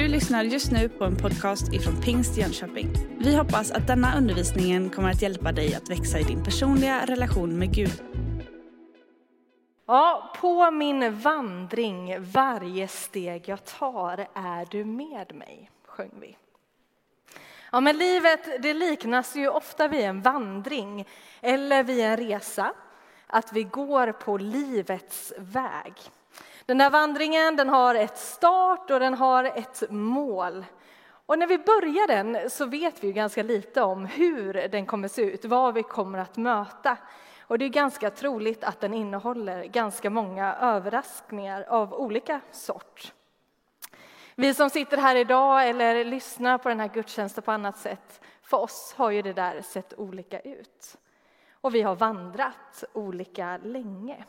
Du lyssnar just nu på en podcast ifrån Pingst Jönköping. Vi hoppas att denna undervisning kommer att hjälpa dig att växa i din personliga relation med Gud. Ja, på min vandring varje steg jag tar är du med mig, sjöng vi. Ja, men livet det liknas ju ofta vid en vandring eller vid en resa. Att vi går på livets väg. Den där vandringen den har ett start och den har ett mål. Och när vi börjar den så vet vi ganska lite om hur den kommer se ut, vad vi kommer att möta. Och det är ganska troligt att den innehåller ganska många överraskningar av olika sort. Vi som sitter här idag eller lyssnar på den här gudstjänsten på annat sätt, för oss har ju det där sett olika ut. Och vi har vandrat olika länge.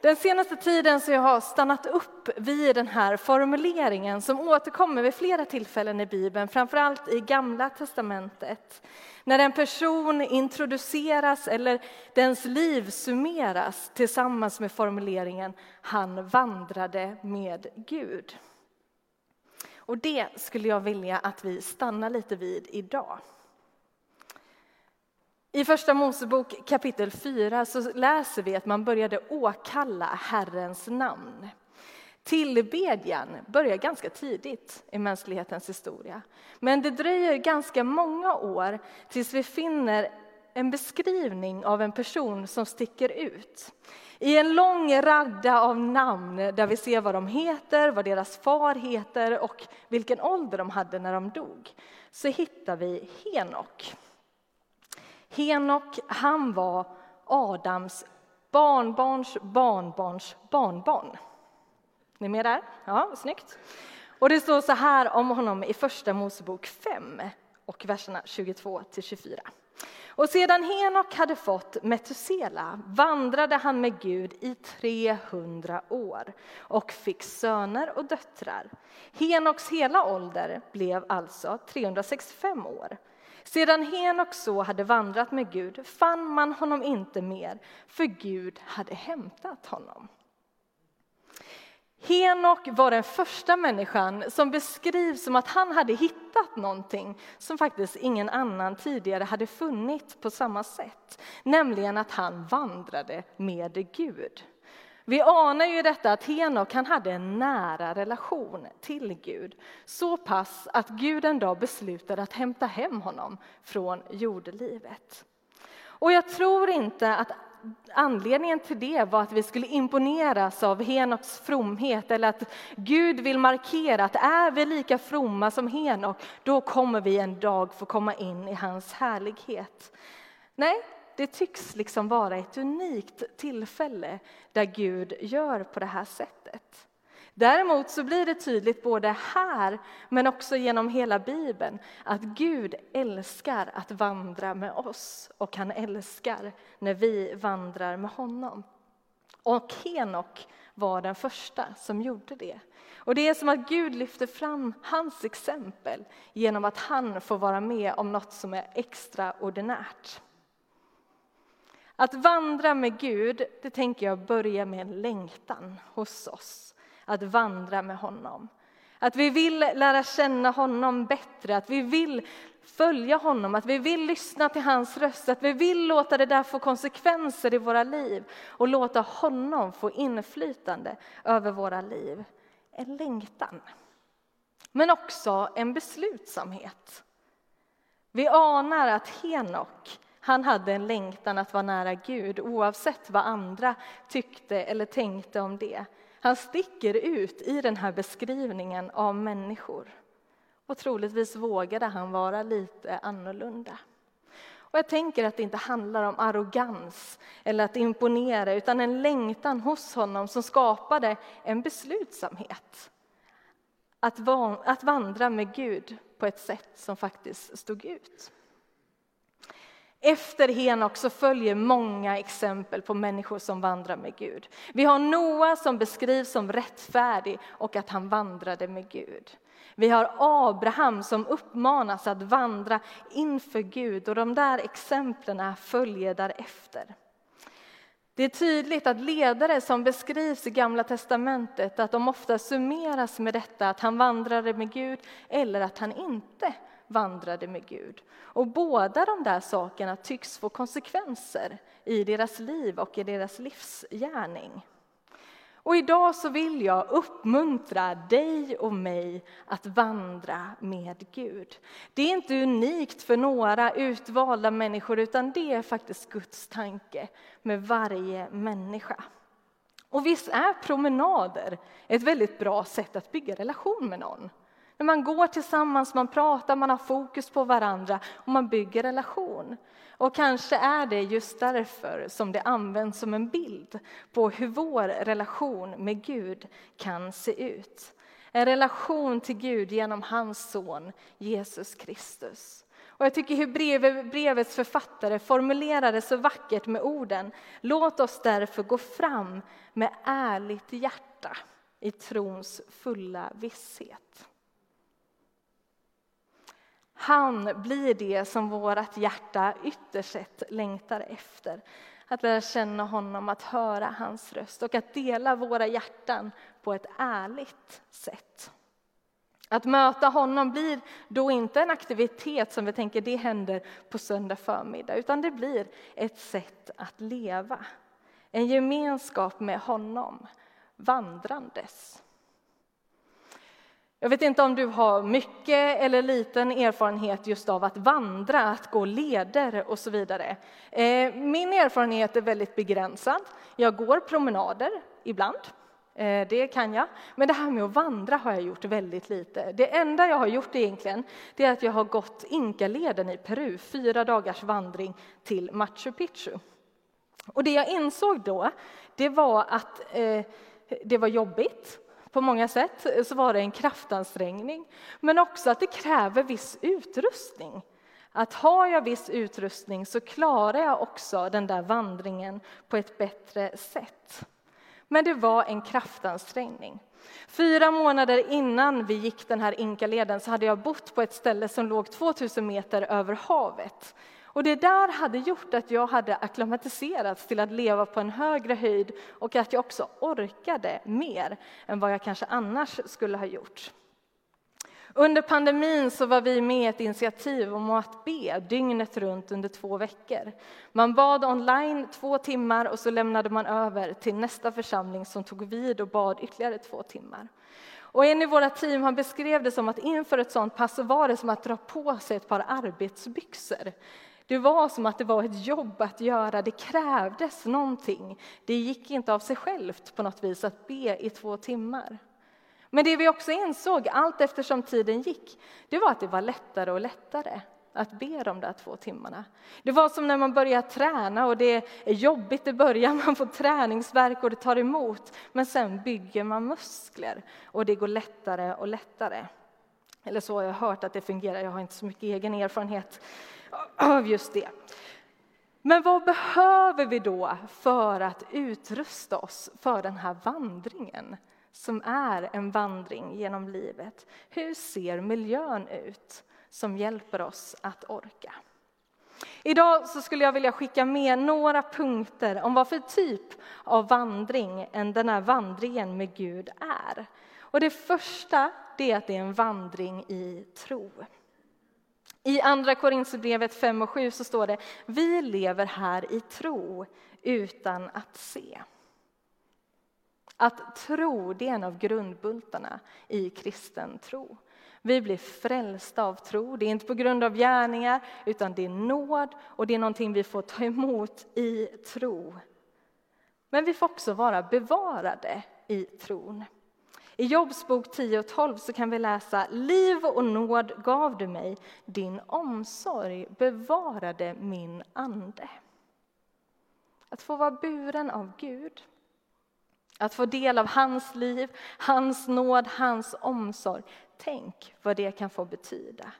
Den senaste tiden så jag har stannat upp vid den här formuleringen som återkommer vid flera tillfällen i Bibeln, framförallt i Gamla testamentet. När en person introduceras eller dens liv summeras tillsammans med formuleringen han vandrade med Gud. Och det skulle jag vilja att vi stannar lite vid idag. I Första Mosebok kapitel 4 så läser vi att man började åkalla Herrens namn. Tillbedjan börjar ganska tidigt i mänsklighetens historia. Men det dröjer ganska många år tills vi finner en beskrivning av en person som sticker ut. I en lång radda av namn där vi ser vad de heter, vad deras far heter och vilken ålder de hade när de dog, så hittar vi Henok. Henok, han var Adams barnbarns barnbarns barnbarn. Ni är med där? Ja, snyggt. Och det står så här om honom i Första Mosebok 5 och verserna 22 till 24. Och sedan Henok hade fått Metusela vandrade han med Gud i 300 år och fick söner och döttrar. Henoks hela ålder blev alltså 365 år. Sedan Henok så hade vandrat med Gud fann man honom inte mer, för Gud hade hämtat honom. Henok var den första människan som beskrivs som att han hade hittat någonting som faktiskt ingen annan tidigare hade funnit på samma sätt, nämligen att han vandrade med Gud. Vi anar ju detta att Henok han hade en nära relation till Gud. Så pass att Gud en dag beslutade att hämta hem honom från jordelivet. Och jag tror inte att anledningen till det var att vi skulle imponeras av Henoks fromhet eller att Gud vill markera att är vi lika fromma som Henok, då kommer vi en dag få komma in i hans härlighet. Nej, det tycks liksom vara ett unikt tillfälle där Gud gör på det här sättet. Däremot så blir det tydligt både här men också genom hela Bibeln att Gud älskar att vandra med oss och han älskar när vi vandrar med honom. Och Henok var den första som gjorde det. Och det är som att Gud lyfter fram hans exempel genom att han får vara med om något som är extraordinärt. Att vandra med Gud, det tänker jag börja med en längtan hos oss. Att vandra med honom. Att vi vill lära känna honom bättre, att vi vill följa honom, att vi vill lyssna till hans röst, att vi vill låta det där få konsekvenser i våra liv och låta honom få inflytande över våra liv. En längtan. Men också en beslutsamhet. Vi anar att Henok han hade en längtan att vara nära Gud oavsett vad andra tyckte eller tänkte om det. Han sticker ut i den här beskrivningen av människor. Och troligtvis vågade han vara lite annorlunda. Och jag tänker att det inte handlar om arrogans eller att imponera utan en längtan hos honom som skapade en beslutsamhet. Att, att vandra med Gud på ett sätt som faktiskt stod ut. Efter Henok så följer många exempel på människor som vandrar med Gud. Vi har Noa som beskrivs som rättfärdig och att han vandrade med Gud. Vi har Abraham som uppmanas att vandra inför Gud och de där exemplen följer därefter. Det är tydligt att ledare som beskrivs i Gamla testamentet att de ofta summeras med detta att han vandrade med Gud eller att han inte vandrade med Gud. Och båda de där sakerna tycks få konsekvenser i deras liv och i deras livsgärning. Och idag så vill jag uppmuntra dig och mig att vandra med Gud. Det är inte unikt för några utvalda människor utan det är faktiskt Guds tanke med varje människa. Och visst är promenader ett väldigt bra sätt att bygga relation med någon. När man går tillsammans, man pratar, man har fokus på varandra och man bygger relation. Och kanske är det just därför som det används som en bild på hur vår relation med Gud kan se ut. En relation till Gud genom hans son Jesus Kristus. Och jag tycker hur brevets författare formulerar det så vackert med orden Låt oss därför gå fram med ärligt hjärta i trons fulla visshet. Han blir det som vårt hjärta ytterst sett längtar efter. Att lära känna honom, att höra hans röst och att dela våra hjärtan på ett ärligt sätt. Att möta honom blir då inte en aktivitet som vi tänker det händer på söndag förmiddag, utan det blir ett sätt att leva. En gemenskap med honom, vandrandes. Jag vet inte om du har mycket eller liten erfarenhet just av att vandra, att gå leder och så vidare. Eh, min erfarenhet är väldigt begränsad. Jag går promenader ibland, eh, det kan jag. Men det här med att vandra har jag gjort väldigt lite. Det enda jag har gjort egentligen, det är att jag har gått Inkaleden i Peru, fyra dagars vandring till Machu Picchu. Och det jag insåg då, det var att eh, det var jobbigt på många sätt så var det en kraftansträngning, men också att det kräver viss utrustning. Att har jag viss utrustning så klarar jag också den där vandringen på ett bättre sätt. Men det var en kraftansträngning. Fyra månader innan vi gick den här Inkaleden så hade jag bott på ett ställe som låg 2000 meter över havet. Och det där hade gjort att jag hade akklimatiserats till att leva på en högre höjd och att jag också orkade mer än vad jag kanske annars skulle ha gjort. Under pandemin så var vi med i ett initiativ om att be dygnet runt under två veckor. Man bad online två timmar och så lämnade man över till nästa församling som tog vid och bad ytterligare två timmar. Och en i våra team han beskrev det som att inför ett sånt pass så var det som att dra på sig ett par arbetsbyxor. Det var som att det var ett jobb att göra, det krävdes någonting. Det gick inte av sig självt på något vis att be i två timmar. Men det vi också insåg allt eftersom tiden gick, det var att det var lättare och lättare att be de där två timmarna. Det var som när man börjar träna och det är jobbigt i början, man får träningsverk och det tar emot, men sen bygger man muskler och det går lättare och lättare. Eller så har jag hört att det fungerar, jag har inte så mycket egen erfarenhet av just det. Men vad behöver vi då för att utrusta oss för den här vandringen som är en vandring genom livet? Hur ser miljön ut som hjälper oss att orka? Idag så skulle jag vilja skicka med några punkter om vad för typ av vandring än den här vandringen med Gud är. Och det första det är att det är en vandring i tro. I Andra Korinthierbrevet 5 och 7 så står det vi lever här i tro utan att se. Att tro det är en av grundbultarna i kristen tro. Vi blir frälsta av tro. Det är inte på grund av gärningar, utan det är nåd och det är någonting vi får ta emot i tro. Men vi får också vara bevarade i tron. I Jobs bok 10 och 12 så kan vi läsa Liv och nåd gav du mig, din omsorg bevarade min ande. Att få vara buren av Gud, att få del av hans liv, hans nåd, hans omsorg. Tänk vad det kan få betyda.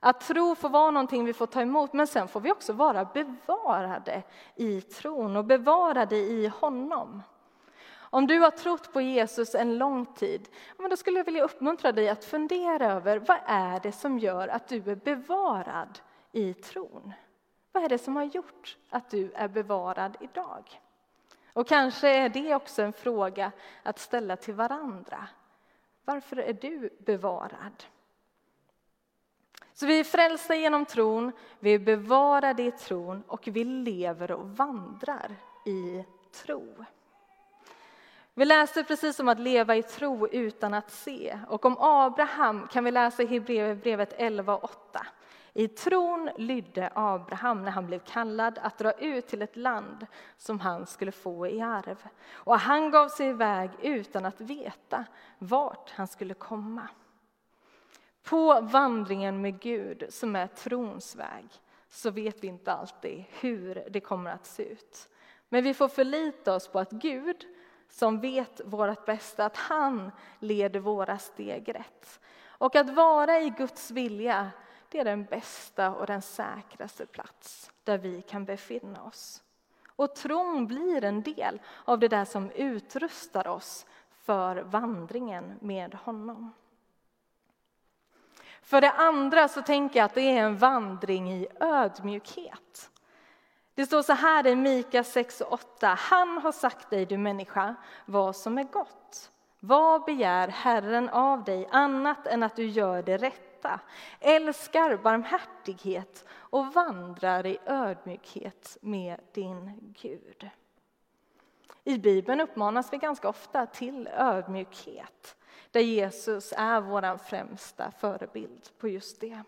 Att tro får vara någonting vi får ta emot, men sen får vi också vara bevarade i tron och bevarade i honom. Om du har trott på Jesus en lång tid, då skulle jag vilja uppmuntra dig att fundera över vad är det som gör att du är bevarad i tron? Vad är det som har gjort att du är bevarad idag? Och kanske är det också en fråga att ställa till varandra. Varför är du bevarad? Så vi är frälsta genom tron, vi är bevarade i tron och vi lever och vandrar i tro. Vi läste precis om att leva i tro utan att se. Och om Abraham kan vi läsa i Hebreerbrevet 11 och 8. I tron lydde Abraham när han blev kallad att dra ut till ett land som han skulle få i arv. Och han gav sig iväg utan att veta vart han skulle komma. På vandringen med Gud, som är trons väg, så vet vi inte alltid hur det kommer att se ut. Men vi får förlita oss på att Gud, som vet vårt bästa, att han leder våra steg rätt. Och att vara i Guds vilja, det är den bästa och den säkraste plats där vi kan befinna oss. Och tron blir en del av det där som utrustar oss för vandringen med honom. För det andra så tänker jag att det är en vandring i ödmjukhet. Det står så här i Mika 6 och 8. Han har sagt dig, du människa, vad som är gott. Vad begär Herren av dig annat än att du gör det rätta, älskar barmhärtighet och vandrar i ödmjukhet med din Gud? I Bibeln uppmanas vi ganska ofta till ödmjukhet, där Jesus är vår främsta förebild på just det.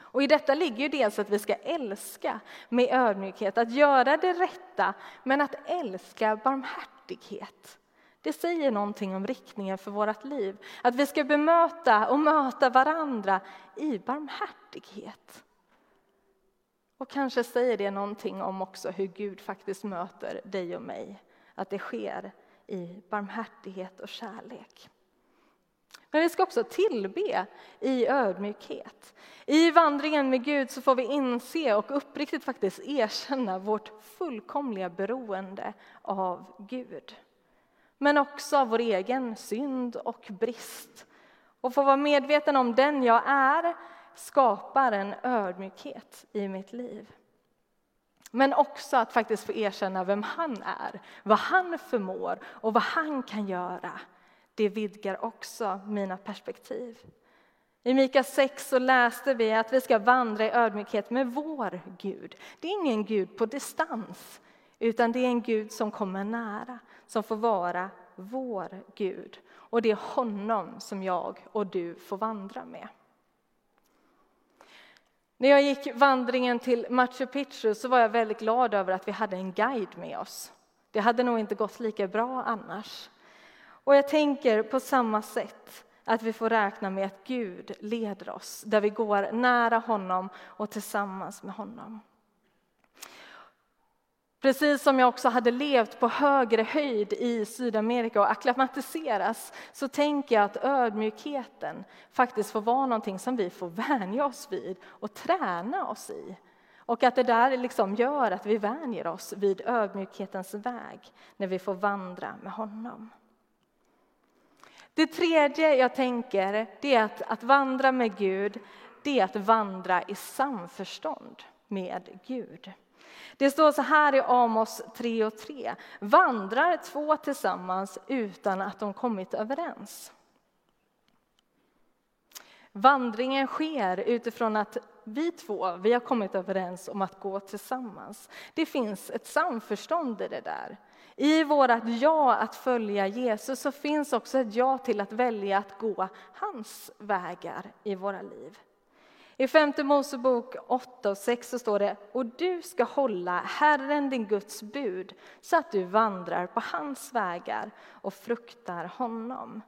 Och I detta ligger ju dels att vi ska älska med ödmjukhet, att göra det rätta, men att älska barmhärtighet. Det säger någonting om riktningen för vårt liv. Att vi ska bemöta och möta varandra i barmhärtighet. Och kanske säger det någonting om också hur Gud faktiskt möter dig och mig. Att det sker i barmhärtighet och kärlek. Men vi ska också tillbe i ödmjukhet. I vandringen med Gud så får vi inse och uppriktigt faktiskt erkänna vårt fullkomliga beroende av Gud. Men också av vår egen synd och brist. Och få vara medveten om den jag är skapar en ödmjukhet i mitt liv. Men också att faktiskt få erkänna vem han är, vad han förmår och vad han kan göra. Det vidgar också mina perspektiv. I Mika 6 så läste vi att vi ska vandra i ödmjukhet med vår Gud. Det är ingen Gud på distans, utan det är en Gud som kommer nära, som får vara vår Gud. Och det är honom som jag och du får vandra med. När jag gick vandringen till Machu Picchu så var jag väldigt glad över att vi hade en guide med oss. Det hade nog inte gått lika bra annars. Och jag tänker på samma sätt att vi får räkna med att Gud leder oss där vi går nära honom och tillsammans med honom. Precis som jag också hade levt på högre höjd i Sydamerika och akklimatiseras så tänker jag att ödmjukheten faktiskt får vara någonting som vi får vänja oss vid och träna oss i. Och att det där liksom gör att vi vänjer oss vid ödmjukhetens väg när vi får vandra med honom. Det tredje jag tänker det är att, att vandra med Gud, det är att vandra i samförstånd med Gud. Det står så här i Amos 3 och 3. Vandrar två tillsammans utan att de kommit överens? Vandringen sker utifrån att vi två vi har kommit överens om att gå tillsammans. Det finns ett samförstånd i det där. I vårt ja att följa Jesus så finns också ett ja till att välja att gå hans vägar i våra liv. I femte Mosebok 8 och 6 så står det och du ska hålla Herren din Guds bud så att du vandrar på hans vägar och fruktar honom.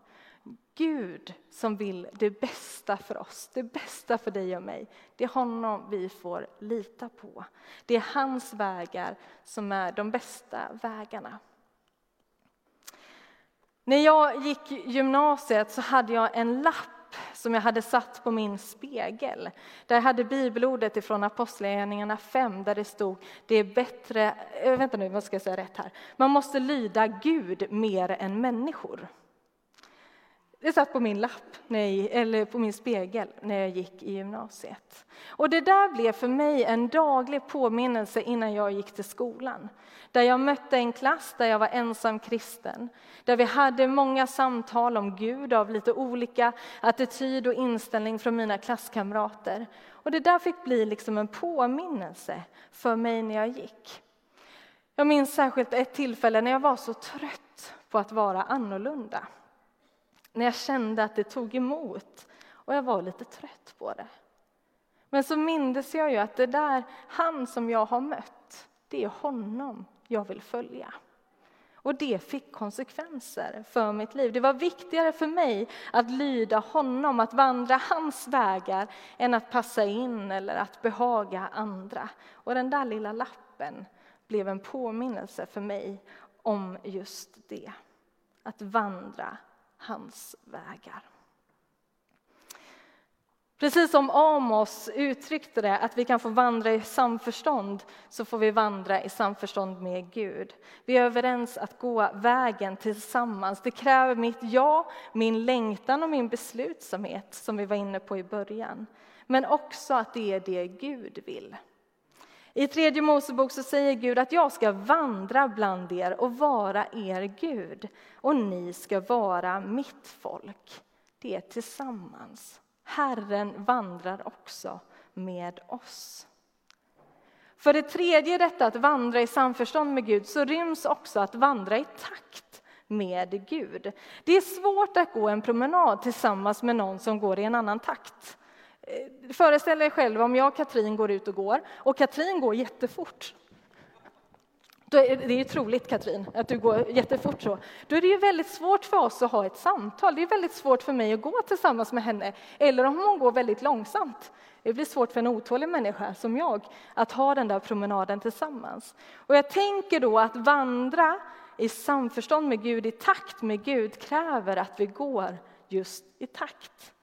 Gud som vill det bästa för oss, det bästa för dig och mig. Det är honom vi får lita på. Det är hans vägar som är de bästa vägarna. När jag gick gymnasiet så hade jag en lapp som jag hade satt på min spegel. Där jag hade bibelordet ifrån Apostlagärningarna 5 där det stod det är bättre, eh, vänta nu, vad ska jag säga rätt här? Man måste lyda Gud mer än människor. Det satt på min lapp, när jag, eller på min spegel, när jag gick i gymnasiet. Och det där blev för mig en daglig påminnelse innan jag gick till skolan. Där jag mötte en klass där jag var ensam kristen. Där vi hade många samtal om Gud av lite olika attityd och inställning från mina klasskamrater. Och det där fick bli liksom en påminnelse för mig när jag gick. Jag minns särskilt ett tillfälle när jag var så trött på att vara annorlunda. När jag kände att det tog emot och jag var lite trött på det. Men så mindes jag ju att det där, han som jag har mött, det är honom jag vill följa. Och det fick konsekvenser för mitt liv. Det var viktigare för mig att lyda honom, att vandra hans vägar än att passa in eller att behaga andra. Och den där lilla lappen blev en påminnelse för mig om just det. Att vandra hans vägar. Precis som Amos uttryckte det, att vi kan få vandra i samförstånd, så får vi vandra i samförstånd med Gud. Vi är överens att gå vägen tillsammans. Det kräver mitt ja, min längtan och min beslutsamhet, som vi var inne på i början. Men också att det är det Gud vill. I tredje Mosebok så säger Gud att jag ska vandra bland er och vara er Gud och ni ska vara mitt folk. Det är tillsammans. Herren vandrar också med oss. För det tredje detta att vandra i samförstånd med Gud så ryms också att vandra i takt med Gud. Det är svårt att gå en promenad tillsammans med någon som går i en annan takt. Eh, föreställ er själv om jag och Katrin går ut och går och Katrin går jättefort. det är ju troligt, Katrin, att du går jättefort så. Då är det ju väldigt svårt för oss att ha ett samtal. Det är väldigt svårt för mig att gå tillsammans med henne. Eller om hon går väldigt långsamt. Det blir svårt för en otålig människa som jag att ha den där promenaden tillsammans. Och jag tänker då att vandra i samförstånd med Gud, i takt med Gud, kräver att vi går just i takt.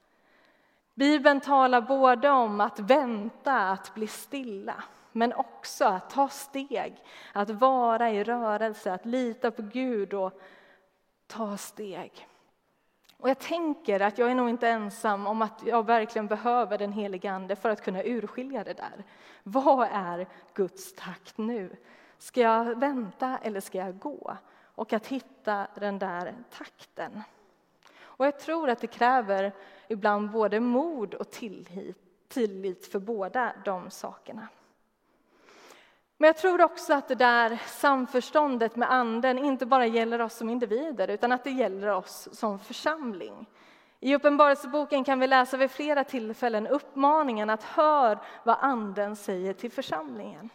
Bibeln talar både om att vänta, att bli stilla, men också att ta steg, att vara i rörelse, att lita på Gud och ta steg. Och jag tänker att jag är nog inte ensam om att jag verkligen behöver den helige Ande för att kunna urskilja det där. Vad är Guds takt nu? Ska jag vänta eller ska jag gå? Och att hitta den där takten. Och jag tror att det kräver ibland både mod och tillit, tillit för båda de sakerna. Men jag tror också att det där samförståndet med Anden inte bara gäller oss som individer, utan att det gäller oss som församling. I Uppenbarelseboken kan vi läsa vid flera tillfällen uppmaningen att hör vad Anden säger till församlingen.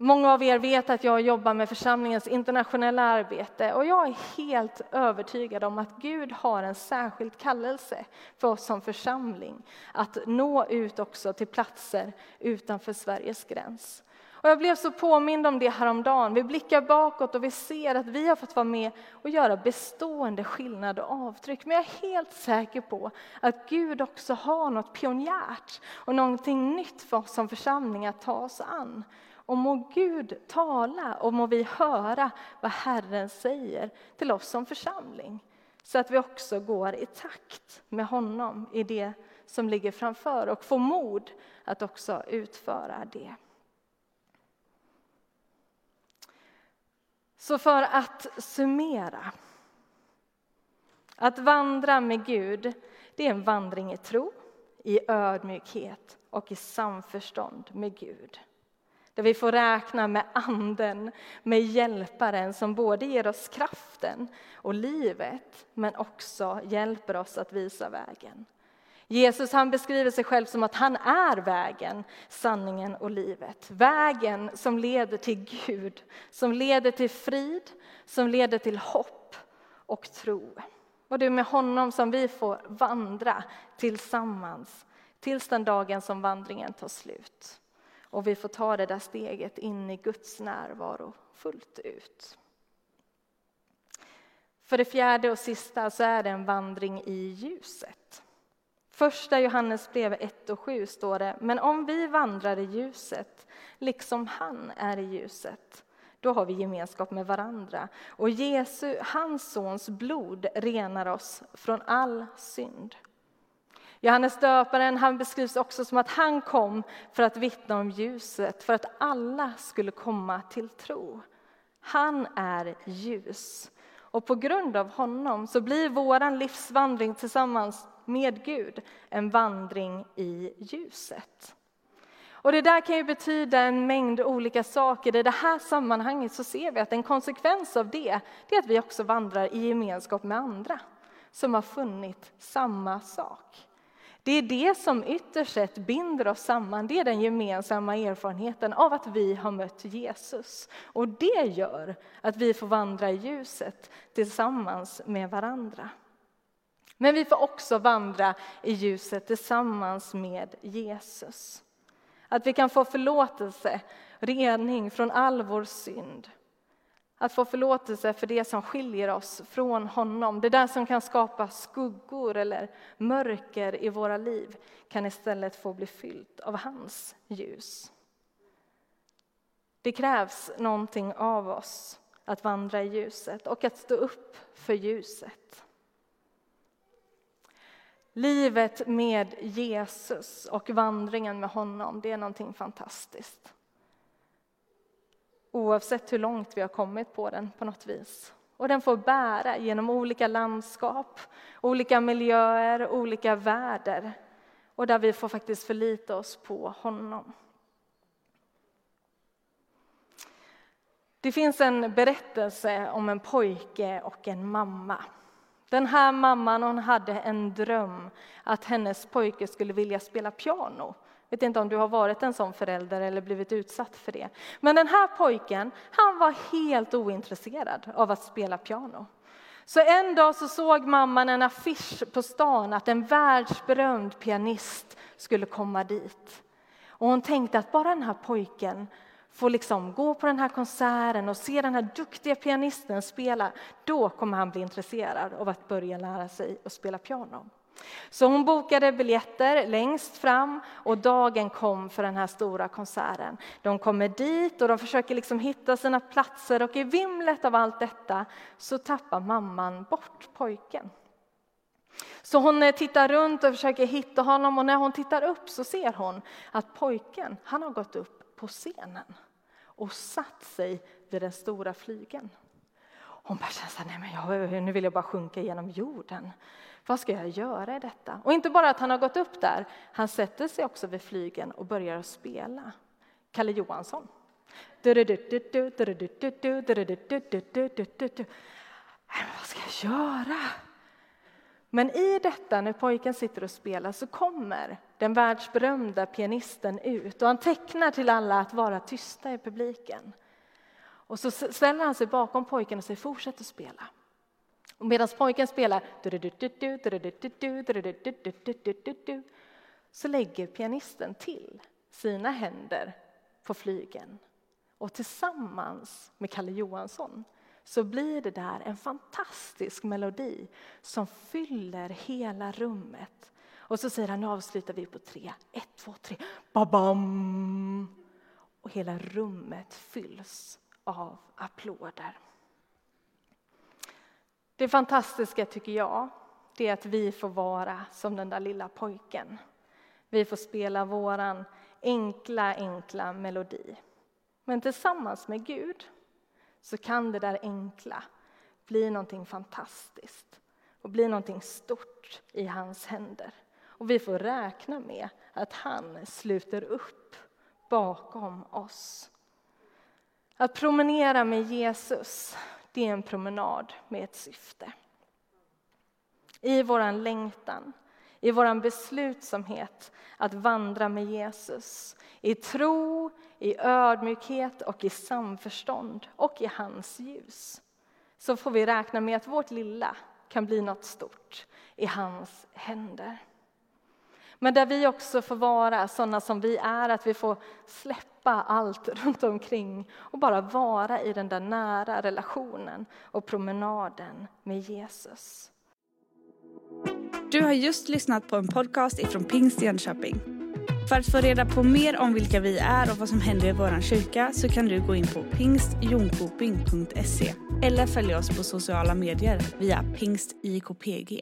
Många av er vet att jag jobbar med församlingens internationella arbete och jag är helt övertygad om att Gud har en särskild kallelse för oss som församling att nå ut också till platser utanför Sveriges gräns. Och jag blev så påmind om det häromdagen. Vi blickar bakåt och vi ser att vi har fått vara med och göra bestående skillnad och avtryck. Men jag är helt säker på att Gud också har något pionjärt och någonting nytt för oss som församling att ta oss an. Och må Gud tala och må vi höra vad Herren säger till oss som församling. Så att vi också går i takt med honom i det som ligger framför och får mod att också utföra det. Så för att summera. Att vandra med Gud, det är en vandring i tro, i ödmjukhet och i samförstånd med Gud. Där vi får räkna med Anden, med Hjälparen som både ger oss kraften och livet, men också hjälper oss att visa vägen. Jesus han beskriver sig själv som att han är vägen, sanningen och livet. Vägen som leder till Gud, som leder till frid, som leder till hopp och tro. Och det är med honom som vi får vandra tillsammans tills den dagen som vandringen tar slut och vi får ta det där steget in i Guds närvaro fullt ut. För det fjärde och sista så är det en vandring i ljuset. Första Johannesbrevet 1 och 7 står det, men om vi vandrar i ljuset, liksom han är i ljuset, Då har vi gemenskap med varandra. Och Jesu, hans sons blod renar oss från all synd. Johannes döparen han beskrivs också som att han kom för att vittna om ljuset, för att alla skulle komma till tro. Han är ljus. Och på grund av honom så blir vår livsvandring tillsammans med Gud en vandring i ljuset. Och det där kan ju betyda en mängd olika saker. I det här sammanhanget så ser vi att en konsekvens av det, är att vi också vandrar i gemenskap med andra som har funnit samma sak. Det är det som ytterst sett binder oss samman. Det är den gemensamma erfarenheten av att vi har mött Jesus. Och det gör att vi får vandra i ljuset tillsammans med varandra. Men vi får också vandra i ljuset tillsammans med Jesus. Att vi kan få förlåtelse, rening från all vår synd. Att få förlåtelse för det som skiljer oss från honom. Det där som kan skapa skuggor eller mörker i våra liv kan istället få bli fyllt av hans ljus. Det krävs någonting av oss att vandra i ljuset och att stå upp för ljuset. Livet med Jesus och vandringen med honom, det är någonting fantastiskt. Oavsett hur långt vi har kommit på den på något vis. Och den får bära genom olika landskap, olika miljöer, olika världar. Och där vi får faktiskt förlita oss på honom. Det finns en berättelse om en pojke och en mamma. Den här mamman hon hade en dröm att hennes pojke skulle vilja spela piano. Jag vet inte om du har varit en sån förälder eller blivit utsatt för det. Men den här pojken, han var helt ointresserad av att spela piano. Så en dag så såg mamman en affisch på stan att en världsberömd pianist skulle komma dit. Och hon tänkte att bara den här pojken får liksom gå på den här konserten och se den här duktiga pianisten spela, då kommer han bli intresserad av att börja lära sig att spela piano. Så hon bokade biljetter längst fram och dagen kom för den här stora konserten. De kommer dit och de försöker liksom hitta sina platser och i vimlet av allt detta så tappar mamman bort pojken. Så hon eh, tittar runt och försöker hitta honom och när hon tittar upp så ser hon att pojken, han har gått upp på scenen och satt sig vid den stora flygeln. Hon bara känner så nej men jag, nu vill jag bara sjunka genom jorden. Vad ska jag göra i detta? Och inte bara att han har gått upp där, han sätter sig också vid flygeln och börjar spela. Kalle Johansson. Vad ska jag göra? Men i detta, när pojken sitter och spelar, så kommer den världsberömda pianisten ut och han tecknar till alla att vara tysta i publiken. Och så ställer han sig bakom pojken och säger fortsätt att spela. Och medan pojken spelar så lägger pianisten till sina händer på flygen. Och tillsammans med Kalle Johansson så blir det där en fantastisk melodi som fyller hela rummet. Och så säger han, nu avslutar vi på tre. Ett, två, tre. Babam! Och hela rummet fylls av applåder. Det fantastiska tycker jag, det är att vi får vara som den där lilla pojken. Vi får spela våran enkla, enkla melodi. Men tillsammans med Gud så kan det där enkla bli någonting fantastiskt och bli någonting stort i hans händer. Och vi får räkna med att han sluter upp bakom oss. Att promenera med Jesus, det är en promenad med ett syfte. I vår längtan, i vår beslutsamhet att vandra med Jesus i tro, i ödmjukhet och i samförstånd och i hans ljus så får vi räkna med att vårt lilla kan bli något stort i hans händer. Men där vi också får vara sådana som vi är, att vi får släppa allt runt omkring och bara vara i den där nära relationen och promenaden med Jesus. Du har just lyssnat på en podcast ifrån Pingst Jönköping. För att få reda på mer om vilka vi är och vad som händer i vår kyrka så kan du gå in på pingstjonkoping.se eller följa oss på sociala medier via pingstjkpg.